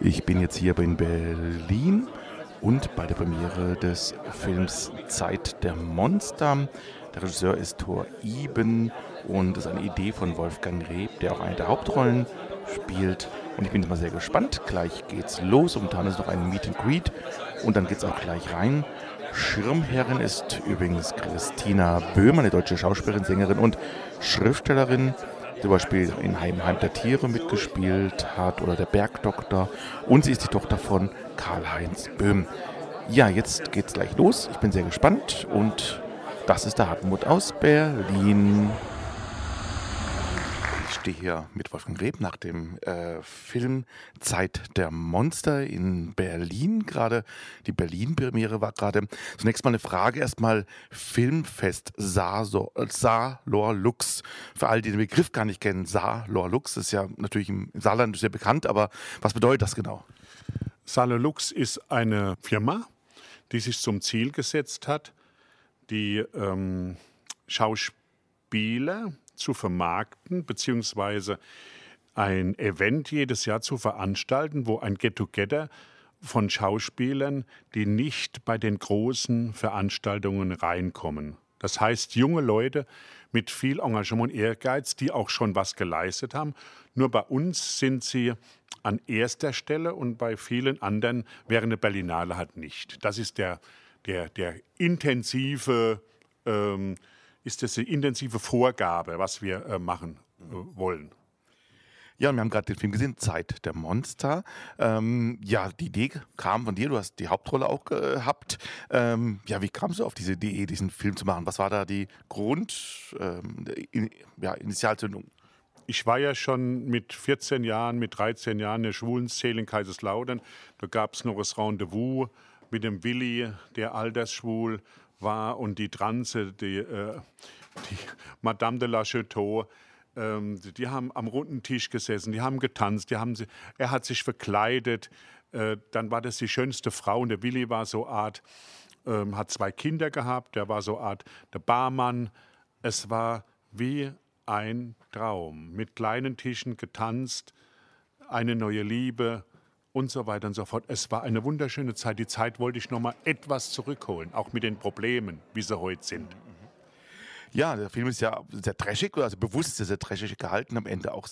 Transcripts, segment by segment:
Ich bin jetzt hier in Berlin und bei der Premiere des Films Zeit der Monster. Der Regisseur ist Thor Iben und ist eine Idee von Wolfgang Reb, der auch eine der Hauptrollen spielt. Und ich bin jetzt mal sehr gespannt. Gleich geht's los. Momentan ist noch ein Meet and Greet und dann geht's auch gleich rein. Schirmherrin ist übrigens Christina Böhm, eine deutsche Schauspielerin, Sängerin und Schriftstellerin zum Beispiel in Heim, Heim der Tiere mitgespielt hat oder der Bergdoktor. Und sie ist die Tochter von Karl-Heinz Böhm. Ja, jetzt geht's gleich los. Ich bin sehr gespannt und das ist der Hartmut aus Berlin stehe hier mit Wolfgang Reb nach dem äh, Film Zeit der Monster in Berlin. Gerade die Berlin-Premiere war gerade. Zunächst mal eine Frage, erstmal Filmfest Saarlor Lux. Für alle, die den Begriff gar nicht kennen, Saarlor Lux ist ja natürlich im Saarland sehr bekannt, aber was bedeutet das genau? Saarlor Lux ist eine Firma, die sich zum Ziel gesetzt hat, die ähm, Schauspieler zu vermarkten, beziehungsweise ein Event jedes Jahr zu veranstalten, wo ein Get-Together von Schauspielern, die nicht bei den großen Veranstaltungen reinkommen. Das heißt, junge Leute mit viel Engagement und Ehrgeiz, die auch schon was geleistet haben. Nur bei uns sind sie an erster Stelle und bei vielen anderen wäre eine Berlinale halt nicht. Das ist der, der, der intensive ähm, ist das eine intensive Vorgabe, was wir äh, machen äh, wollen. Ja, und wir haben gerade den Film gesehen, Zeit der Monster. Ähm, ja, die Idee kam von dir, du hast die Hauptrolle auch gehabt. Ähm, ja, wie kamst du auf diese Idee, diesen Film zu machen? Was war da die Grund, ähm, in, ja, Initialzündung? Ich war ja schon mit 14 Jahren, mit 13 Jahren in der Schwulenszene in Kaiserslautern. Da gab es noch das Rendezvous mit dem Willi, der altersschwul war und die Transe, die, äh, die Madame de la Chateau, ähm, die haben am runden Tisch gesessen, die haben getanzt, die haben, er hat sich verkleidet, äh, dann war das die schönste Frau und der Willi war so Art, ähm, hat zwei Kinder gehabt, der war so Art der Barmann. Es war wie ein Traum, mit kleinen Tischen getanzt, eine neue Liebe, und so weiter und so fort. Es war eine wunderschöne Zeit. Die Zeit wollte ich noch mal etwas zurückholen, auch mit den Problemen, wie sie heute sind. Ja, der Film ist ja sehr trashig, also bewusst sehr, sehr trashig gehalten, am Ende auch,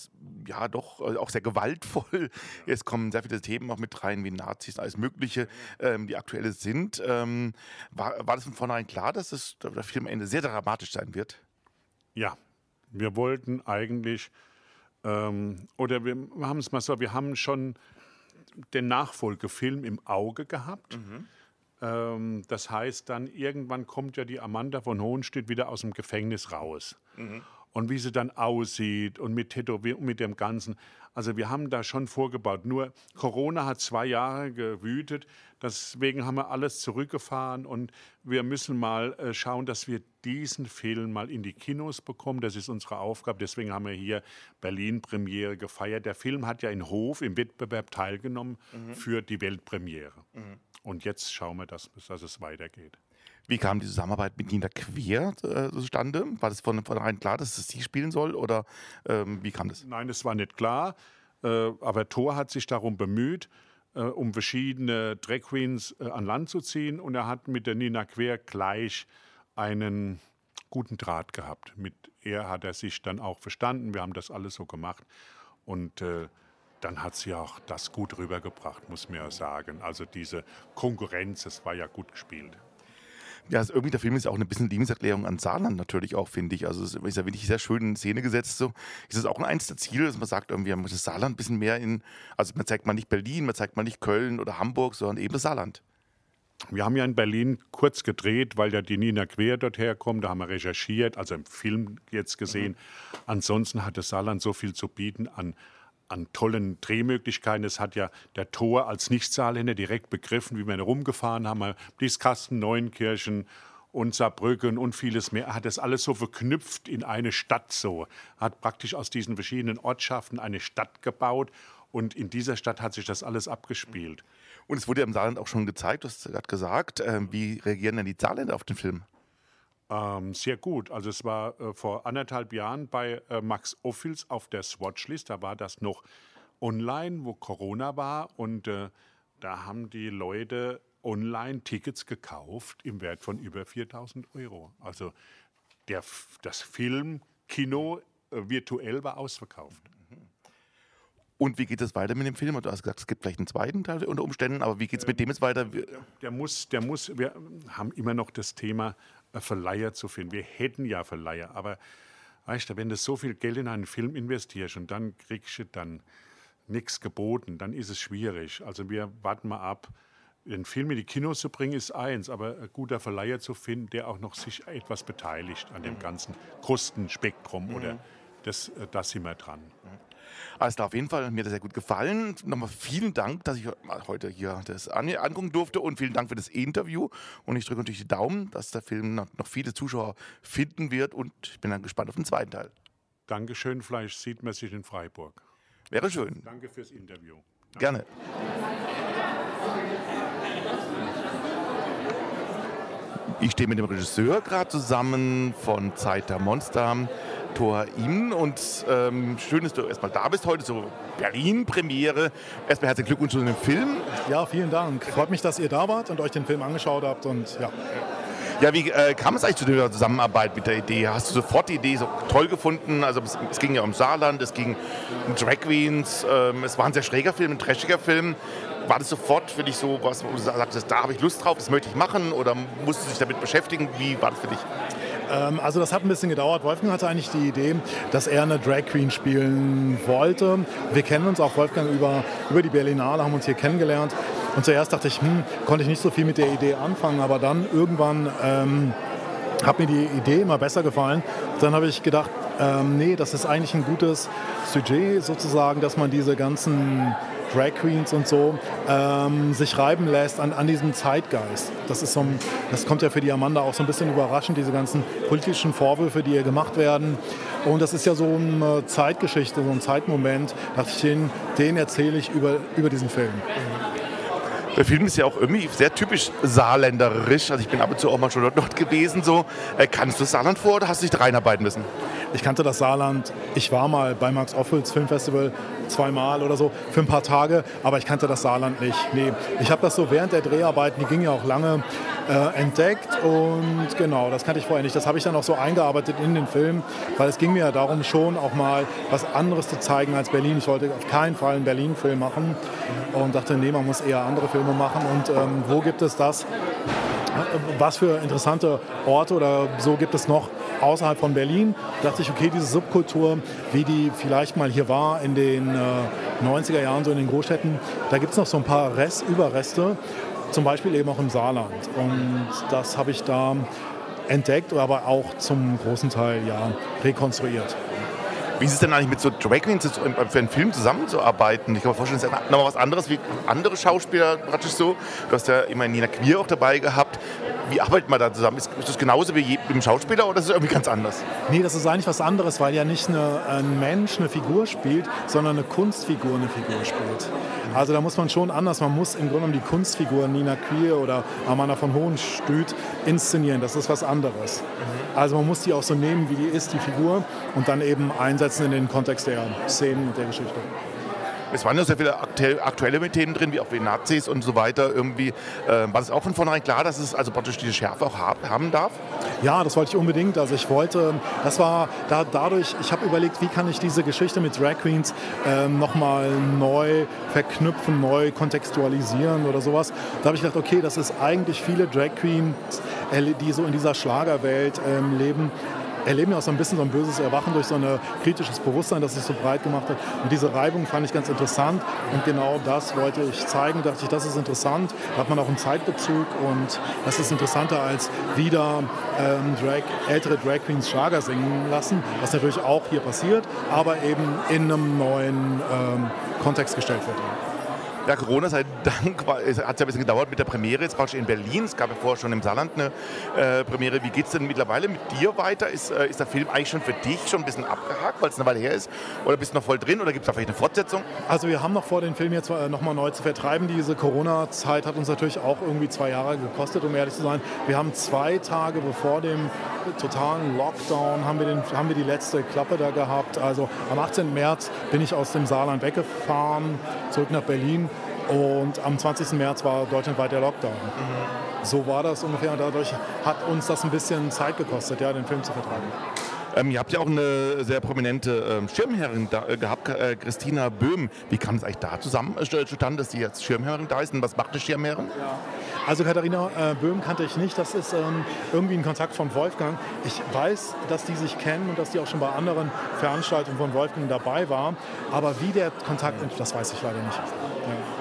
ja, doch, äh, auch sehr gewaltvoll. Es kommen sehr viele Themen auch mit rein, wie Nazis, alles Mögliche, ähm, die aktuell sind. Ähm, war, war das von vornherein klar, dass das, der Film am Ende sehr dramatisch sein wird? Ja, wir wollten eigentlich, ähm, oder wir haben es mal so, wir haben schon den Nachfolgefilm im Auge gehabt. Mhm. Ähm, das heißt, dann irgendwann kommt ja die Amanda von Hohenstedt wieder aus dem Gefängnis raus. Mhm. Und wie sie dann aussieht und mit Tätowierung, mit dem Ganzen. Also wir haben da schon vorgebaut. Nur Corona hat zwei Jahre gewütet. Deswegen haben wir alles zurückgefahren und wir müssen mal äh, schauen, dass wir diesen Film mal in die Kinos bekommen. Das ist unsere Aufgabe. Deswegen haben wir hier Berlin-Premiere gefeiert. Der Film hat ja in Hof im Wettbewerb teilgenommen mhm. für die Weltpremiere. Mhm. Und jetzt schauen wir, dass, dass es weitergeht. Wie kam die Zusammenarbeit mit Nina Quer äh, zustande? War das von vornherein klar, dass es sie spielen soll oder ähm, wie kam das? Nein, es war nicht klar. Äh, aber Thor hat sich darum bemüht, äh, um verschiedene Drag Queens äh, an Land zu ziehen. Und er hat mit der Nina Quer gleich einen guten Draht gehabt. Mit ihr hat er sich dann auch verstanden. Wir haben das alles so gemacht. Und äh, dann hat sie auch das gut rübergebracht, muss man ja sagen. Also diese Konkurrenz, das war ja gut gespielt. Ja, also irgendwie der Film ist auch ein bisschen Liebeserklärung an Saarland natürlich auch, finde ich. Also es ist ja wirklich sehr schön in Szene gesetzt. So. Ist es auch eins der Ziele, dass man sagt, irgendwie man muss das Saarland ein bisschen mehr in, also man zeigt mal nicht Berlin, man zeigt mal nicht Köln oder Hamburg, sondern eben das Saarland. Wir haben ja in Berlin kurz gedreht, weil ja die Nina Quer dort herkommt. Da haben wir recherchiert, also im Film jetzt gesehen. Mhm. Ansonsten hat das Saarland so viel zu bieten an an tollen Drehmöglichkeiten. Es hat ja der Tor als Nicht-Saarländer direkt begriffen, wie wir rumgefahren haben. Blieskastel, Neunkirchen und Saarbrücken und vieles mehr. Er hat das alles so verknüpft in eine Stadt so. Hat praktisch aus diesen verschiedenen Ortschaften eine Stadt gebaut und in dieser Stadt hat sich das alles abgespielt. Und es wurde ja im Saarland auch schon gezeigt, du hast gerade gesagt. Äh, wie reagieren denn die Saarländer auf den Film? Ähm, sehr gut. Also es war äh, vor anderthalb Jahren bei äh, Max Ophils auf der Swatchlist. Da war das noch online, wo Corona war und äh, da haben die Leute online Tickets gekauft im Wert von über 4000 Euro. Also der, das Filmkino äh, virtuell war ausverkauft. Und wie geht es weiter mit dem Film? Du hast gesagt, es gibt vielleicht einen zweiten Teil unter Umständen, aber wie geht es mit dem jetzt weiter? Der, der, muss, der muss, wir haben immer noch das Thema äh, Verleiher zu finden. Wir hätten ja Verleiher, aber weißt du, wenn du so viel Geld in einen Film investierst und dann kriegst du dann nichts geboten, dann ist es schwierig. Also wir warten mal ab. Den Film in die Kinos zu bringen ist eins, aber ein guter Verleiher zu finden, der auch noch sich etwas beteiligt an dem mhm. ganzen Kostenspektrum mhm. oder das, äh, da sind wir dran. Mhm. Also auf jeden Fall, mir hat das sehr gut gefallen. Nochmal vielen Dank, dass ich heute hier das angucken durfte und vielen Dank für das Interview. Und ich drücke natürlich die Daumen, dass der Film noch, viele Zuschauer finden wird und ich bin dann gespannt auf den zweiten Teil. Dankeschön, vielleicht sieht man sich in Freiburg. Wäre schön. Danke fürs Interview. Danke. Gerne. Ich stehe mit dem Regisseur gerade zusammen von Zeit der Monster. Tor Ihnen und ähm, schön, dass du erstmal da bist heute, so Berlin-Premiere. Erstmal herzlichen Glückwunsch zu dem Film. Ja, vielen Dank. Freut mich, dass ihr da wart und euch den Film angeschaut habt und ja. Ja, wie äh, kam es eigentlich zu der Zusammenarbeit mit der Idee? Hast du sofort die Idee so toll gefunden? Also es, es ging ja um Saarland, es ging um Drag Queens, ähm, es war ein sehr schräger Film, ein trashiger Film. War das sofort für dich so, was du sagtest, da habe ich Lust drauf, das möchte ich machen oder musst du dich damit beschäftigen? Wie war das für dich? Ähm, also das hat ein bisschen gedauert. Wolfgang hatte eigentlich die Idee, dass er eine Drag Queen spielen wollte. Wir kennen uns auch Wolfgang über, über die Berlinale, haben uns hier kennengelernt. Und zuerst dachte ich, hm, konnte ich nicht so viel mit der Idee anfangen, aber dann irgendwann ähm, hat mir die Idee immer besser gefallen. Dann habe ich gedacht, ähm, nee, das ist eigentlich ein gutes Sujet sozusagen, dass man diese ganzen Drag Queens und so, ähm, sich reiben lässt an, an diesem Zeitgeist. Das, ist so ein, das kommt ja für die Amanda auch so ein bisschen überraschend, diese ganzen politischen Vorwürfe, die ihr gemacht werden. Und das ist ja so eine Zeitgeschichte, so ein Zeitmoment. dachte ich, den, den erzähle ich über, über diesen Film. Der Film ist ja auch irgendwie sehr typisch saarländerisch. Also ich bin ab und zu auch mal schon dort, gewesen. So. Äh, kannst du Saarland vor oder hast du dich da reinarbeiten müssen? Ich kannte das Saarland. Ich war mal bei Max Offels Filmfestival zweimal oder so für ein paar Tage, aber ich kannte das Saarland nicht. Nee, ich habe das so während der Dreharbeiten, die gingen ja auch lange, äh, entdeckt und genau, das kannte ich vorher nicht. Das habe ich dann auch so eingearbeitet in den Film, weil es ging mir ja darum, schon auch mal was anderes zu zeigen als Berlin. Ich wollte auf keinen Fall einen Berlin-Film machen und dachte, nee, man muss eher andere Filme machen und ähm, wo gibt es das? Was für interessante Orte oder so gibt es noch außerhalb von Berlin. Da dachte ich, okay, diese Subkultur, wie die vielleicht mal hier war in den äh, 90er Jahren, so in den Großstädten, da gibt es noch so ein paar Rest, Überreste, zum Beispiel eben auch im Saarland. Und das habe ich da entdeckt, aber auch zum großen Teil ja, rekonstruiert. Wie ist es denn eigentlich mit so Drag Queens für einen Film zusammenzuarbeiten? Ich kann mir vorstellen, das ist nochmal was anderes wie andere Schauspieler praktisch so. Du hast ja immer Nina Queer auch dabei gehabt. Wie arbeitet man da zusammen? Ist, ist das genauso wie mit dem Schauspieler oder ist es irgendwie ganz anders? Nee, das ist eigentlich was anderes, weil ja nicht eine, ein Mensch eine Figur spielt, sondern eine Kunstfigur eine Figur spielt. Also da muss man schon anders, man muss im Grunde genommen die Kunstfigur Nina Queer oder Amanda von Hohenstüt inszenieren. Das ist was anderes. Also man muss die auch so nehmen, wie die ist, die Figur, und dann eben einsetzen in den Kontext der Szenen und der Geschichte. Es waren ja sehr viele aktuelle Themen drin, wie auch wie Nazis und so weiter. Irgendwie äh, war es auch von vornherein klar, dass es also praktisch diese Schärfe auch haben darf? Ja, das wollte ich unbedingt. Also ich wollte, das war da, dadurch, ich habe überlegt, wie kann ich diese Geschichte mit Drag Queens ähm, nochmal neu verknüpfen, neu kontextualisieren oder sowas. Da habe ich gedacht, okay, das ist eigentlich viele Drag Queens, äh, die so in dieser Schlagerwelt ähm, leben, erleben ja auch so ein bisschen so ein böses Erwachen durch so ein kritisches Bewusstsein, das sich so breit gemacht hat. Und diese Reibung fand ich ganz interessant und genau das wollte ich zeigen. Da dachte ich, das ist interessant. Da hat man auch einen Zeitbezug und das ist interessanter als wieder ähm, Drag, ältere Drag Queens Schlager singen lassen, was natürlich auch hier passiert, aber eben in einem neuen ähm, Kontext gestellt wird. Ja, Corona sei Dank hat es ja ein bisschen gedauert mit der Premiere, jetzt praktisch in Berlin. Es gab ja vorher schon im Saarland eine äh, Premiere. Wie geht es denn mittlerweile mit dir weiter? Ist, äh, ist der Film eigentlich schon für dich schon ein bisschen abgehakt, weil es eine Weile her ist? Oder bist du noch voll drin oder gibt es da vielleicht eine Fortsetzung? Also wir haben noch vor, den Film jetzt äh, nochmal neu zu vertreiben. Diese Corona-Zeit hat uns natürlich auch irgendwie zwei Jahre gekostet, um ehrlich zu sein. Wir haben zwei Tage bevor dem totalen Lockdown haben wir, den, haben wir die letzte Klappe da gehabt. Also am 18. März bin ich aus dem Saarland weggefahren, zurück nach Berlin und am 20. März war deutschlandweit der Lockdown. Mhm. So war das ungefähr und dadurch hat uns das ein bisschen Zeit gekostet, ja, den Film zu vertreiben. Ähm, ihr habt ja auch eine sehr prominente ähm, Schirmherrin da, äh, gehabt, äh, Christina Böhm. Wie kam es eigentlich da zusammen äh, zustande, dass sie jetzt Schirmherrin da ist? Und was macht eine Schirmherrin? Ja. Also Katharina äh, Böhm kannte ich nicht. Das ist ähm, irgendwie ein Kontakt von Wolfgang. Ich weiß, dass die sich kennen und dass die auch schon bei anderen Veranstaltungen von Wolfgang dabei war. Aber wie der Kontakt, das weiß ich leider nicht. Ja.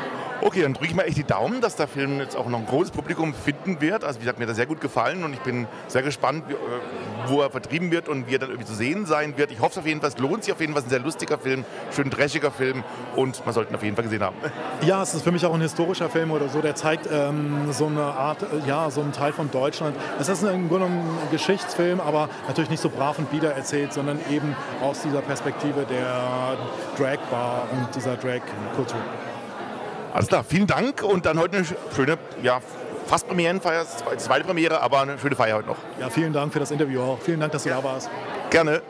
Okay, dann drücke ich mal echt die Daumen, dass der Film jetzt auch noch ein großes Publikum finden wird. Also wie gesagt, mir hat er sehr gut gefallen und ich bin sehr gespannt, äh, wo er vertrieben wird und wie er dann irgendwie zu sehen sein wird. Ich hoffe auf jeden Fall, es lohnt sich auf jeden Fall, es ein sehr lustiger Film, schön dreschiger Film und man sollte ihn auf jeden Fall gesehen haben. Ja, es ist für mich auch ein historischer Film oder so, der zeigt ähm, so eine Art, äh, ja, so einen Teil von Deutschland. Es ist im Grunde ein Geschichtsfilm, aber natürlich nicht so brav und bieder erzählt, sondern eben aus dieser Perspektive der Drag-Bar und dieser Drag-Kultur. Alles klar, vielen Dank und dann heute eine schöne, ja, fast Premierenfeier, zweite Premiere, aber eine schöne Feier heute noch. Ja, vielen Dank für das Interview auch. Vielen Dank, dass du ja. da warst. Gerne.